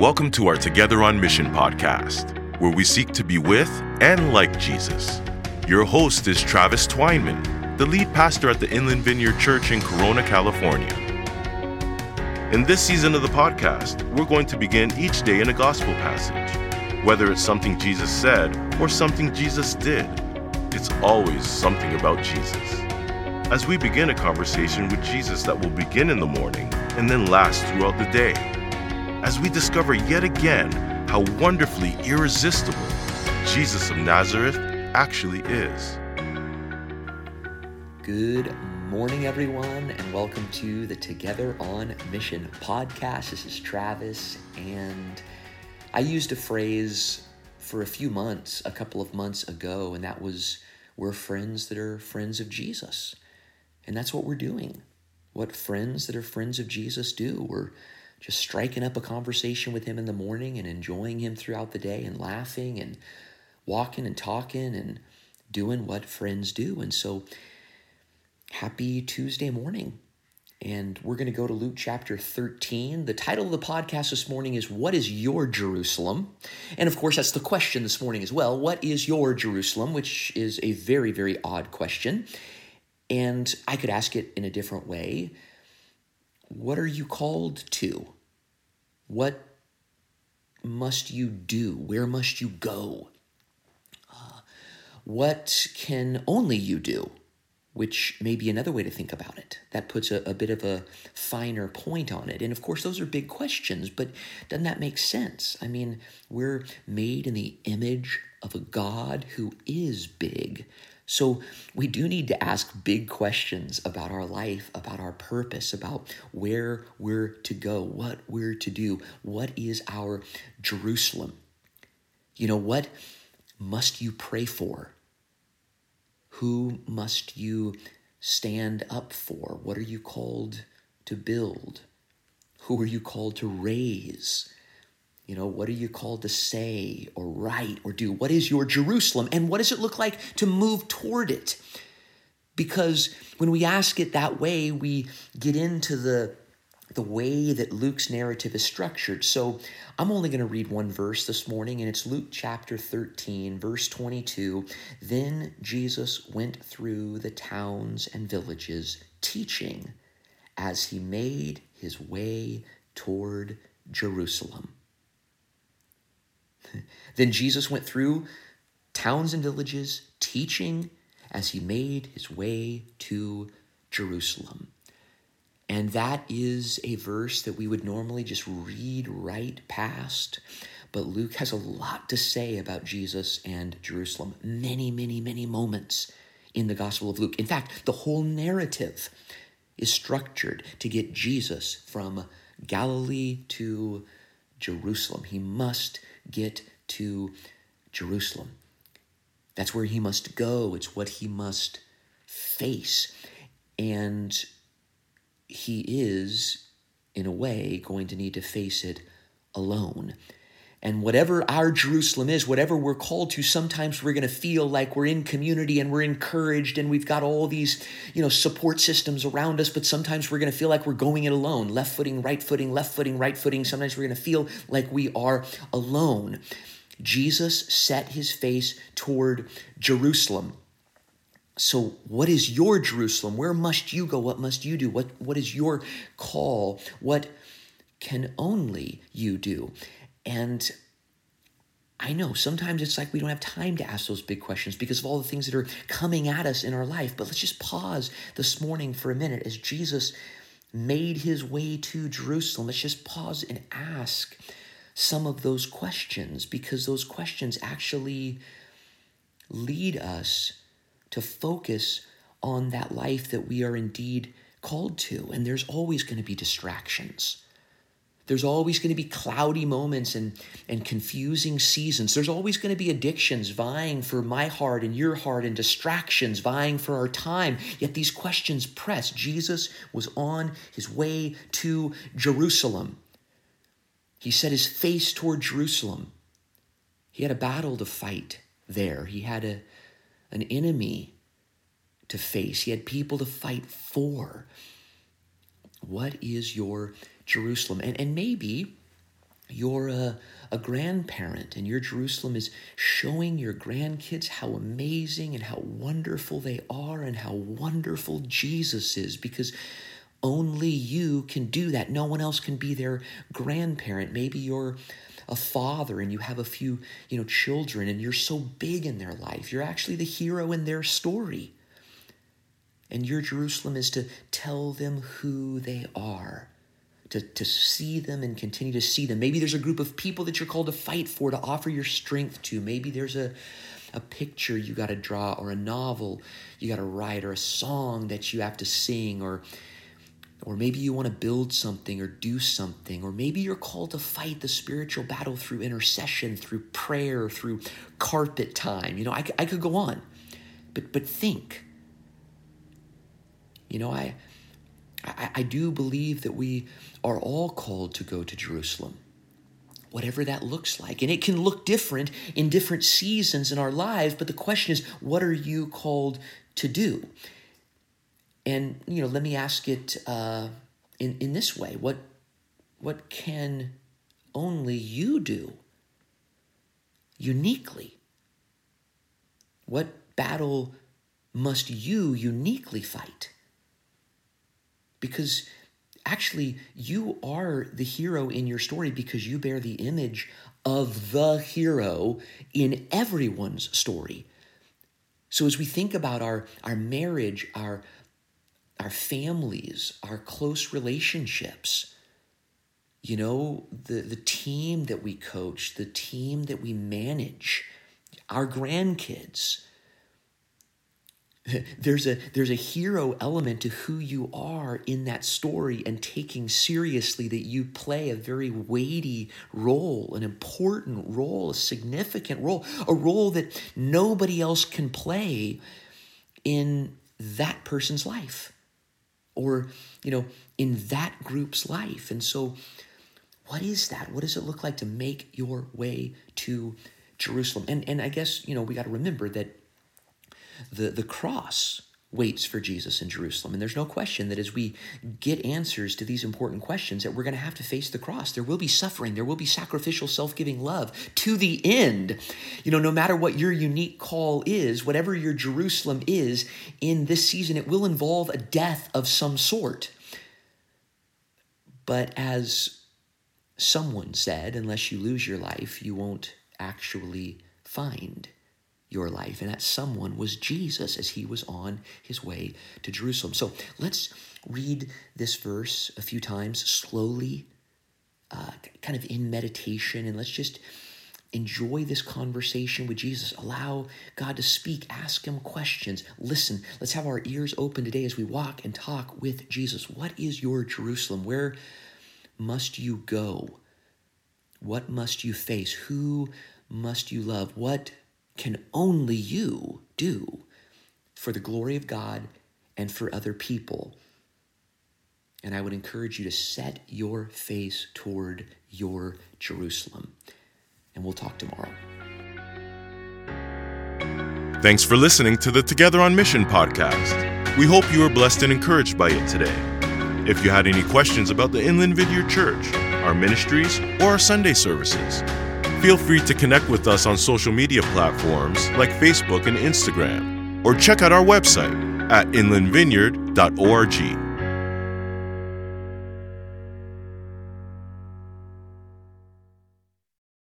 Welcome to our Together on Mission podcast, where we seek to be with and like Jesus. Your host is Travis Twineman, the lead pastor at the Inland Vineyard Church in Corona, California. In this season of the podcast, we're going to begin each day in a gospel passage. Whether it's something Jesus said or something Jesus did, it's always something about Jesus. As we begin a conversation with Jesus that will begin in the morning and then last throughout the day as we discover yet again how wonderfully irresistible Jesus of Nazareth actually is. Good morning, everyone, and welcome to the Together on Mission podcast. This is Travis, and I used a phrase for a few months, a couple of months ago, and that was we're friends that are friends of Jesus. And that's what we're doing. What friends that are friends of Jesus do. We're just striking up a conversation with him in the morning and enjoying him throughout the day and laughing and walking and talking and doing what friends do. And so, happy Tuesday morning. And we're going to go to Luke chapter 13. The title of the podcast this morning is What is Your Jerusalem? And of course, that's the question this morning as well. What is your Jerusalem? Which is a very, very odd question. And I could ask it in a different way what are you called to? What must you do? Where must you go? Uh, what can only you do? Which may be another way to think about it. That puts a, a bit of a finer point on it. And of course, those are big questions, but doesn't that make sense? I mean, we're made in the image of a God who is big, so we do need to ask big questions about our life, about our purpose, about where we're to go, what we're to do, what is our Jerusalem. You know, what must you pray for? Who must you stand up for? What are you called to build? Who are you called to raise? You know, what are you called to say or write or do? What is your Jerusalem? And what does it look like to move toward it? Because when we ask it that way, we get into the the way that Luke's narrative is structured. So I'm only going to read one verse this morning, and it's Luke chapter 13, verse 22. Then Jesus went through the towns and villages, teaching as he made his way toward Jerusalem. Then Jesus went through towns and villages, teaching as he made his way to Jerusalem. And that is a verse that we would normally just read right past. But Luke has a lot to say about Jesus and Jerusalem. Many, many, many moments in the Gospel of Luke. In fact, the whole narrative is structured to get Jesus from Galilee to Jerusalem. He must get to Jerusalem. That's where he must go, it's what he must face. And he is, in a way, going to need to face it alone. And whatever our Jerusalem is, whatever we're called to, sometimes we're going to feel like we're in community and we're encouraged and we've got all these, you know, support systems around us, but sometimes we're going to feel like we're going it alone. Left footing, right footing, left footing, right footing. Sometimes we're going to feel like we are alone. Jesus set his face toward Jerusalem. So, what is your Jerusalem? Where must you go? What must you do? What, what is your call? What can only you do? And I know sometimes it's like we don't have time to ask those big questions because of all the things that are coming at us in our life. But let's just pause this morning for a minute as Jesus made his way to Jerusalem. Let's just pause and ask some of those questions because those questions actually lead us to focus on that life that we are indeed called to. And there's always going to be distractions. There's always going to be cloudy moments and, and confusing seasons. There's always going to be addictions vying for my heart and your heart and distractions vying for our time. Yet these questions press. Jesus was on his way to Jerusalem. He set his face toward Jerusalem. He had a battle to fight there. He had a, an enemy to face. He had people to fight for. What is your Jerusalem. And, and maybe you're a, a grandparent and your Jerusalem is showing your grandkids how amazing and how wonderful they are and how wonderful Jesus is because only you can do that. No one else can be their grandparent. Maybe you're a father and you have a few, you know, children and you're so big in their life. You're actually the hero in their story. And your Jerusalem is to tell them who they are to, to see them and continue to see them. Maybe there's a group of people that you're called to fight for, to offer your strength to. Maybe there's a, a picture you got to draw, or a novel you got to write, or a song that you have to sing, or or maybe you want to build something or do something, or maybe you're called to fight the spiritual battle through intercession, through prayer, through carpet time. You know, I, I could go on, but but think. You know, I I, I do believe that we are all called to go to Jerusalem whatever that looks like. And it can look different in different seasons in our lives, but the question is, what are you called to do? And, you know, let me ask it uh, in, in this way what, what can only you do uniquely? What battle must you uniquely fight? because actually you are the hero in your story because you bear the image of the hero in everyone's story. So as we think about our, our marriage, our, our families, our close relationships, you know, the, the team that we coach, the team that we manage, our grandkids, there's a there's a hero element to who you are in that story and taking seriously that you play a very weighty role an important role a significant role a role that nobody else can play in that person's life or you know in that group's life. And so what is that? What does it look like to make your way to Jerusalem? And and I guess you know we got to remember that the, the cross waits for Jesus in Jerusalem. And there's no question that as we get answers to these important questions that we're going to have to face the cross. There will be suffering, there will be sacrificial self-giving love to the end. You know, no matter what your unique call is, whatever your Jerusalem is in this season, it will involve a death of some sort. But as someone said, unless you lose your life, you won't actually find your life. And that someone was Jesus as he was on his way to Jerusalem. So let's read this verse a few times slowly, uh, kind of in meditation, and let's just enjoy this conversation with Jesus. Allow God to speak, ask him questions, listen. Let's have our ears open today as we walk and talk with Jesus. What is your Jerusalem? Where must you go? What must you face? Who must you love? What can only you do for the glory of God and for other people. And I would encourage you to set your face toward your Jerusalem. And we'll talk tomorrow. Thanks for listening to the Together on Mission podcast. We hope you were blessed and encouraged by it today. If you had any questions about the Inland Vineyard Church, our ministries, or our Sunday services, Feel free to connect with us on social media platforms like Facebook and Instagram, or check out our website at inlandvineyard.org.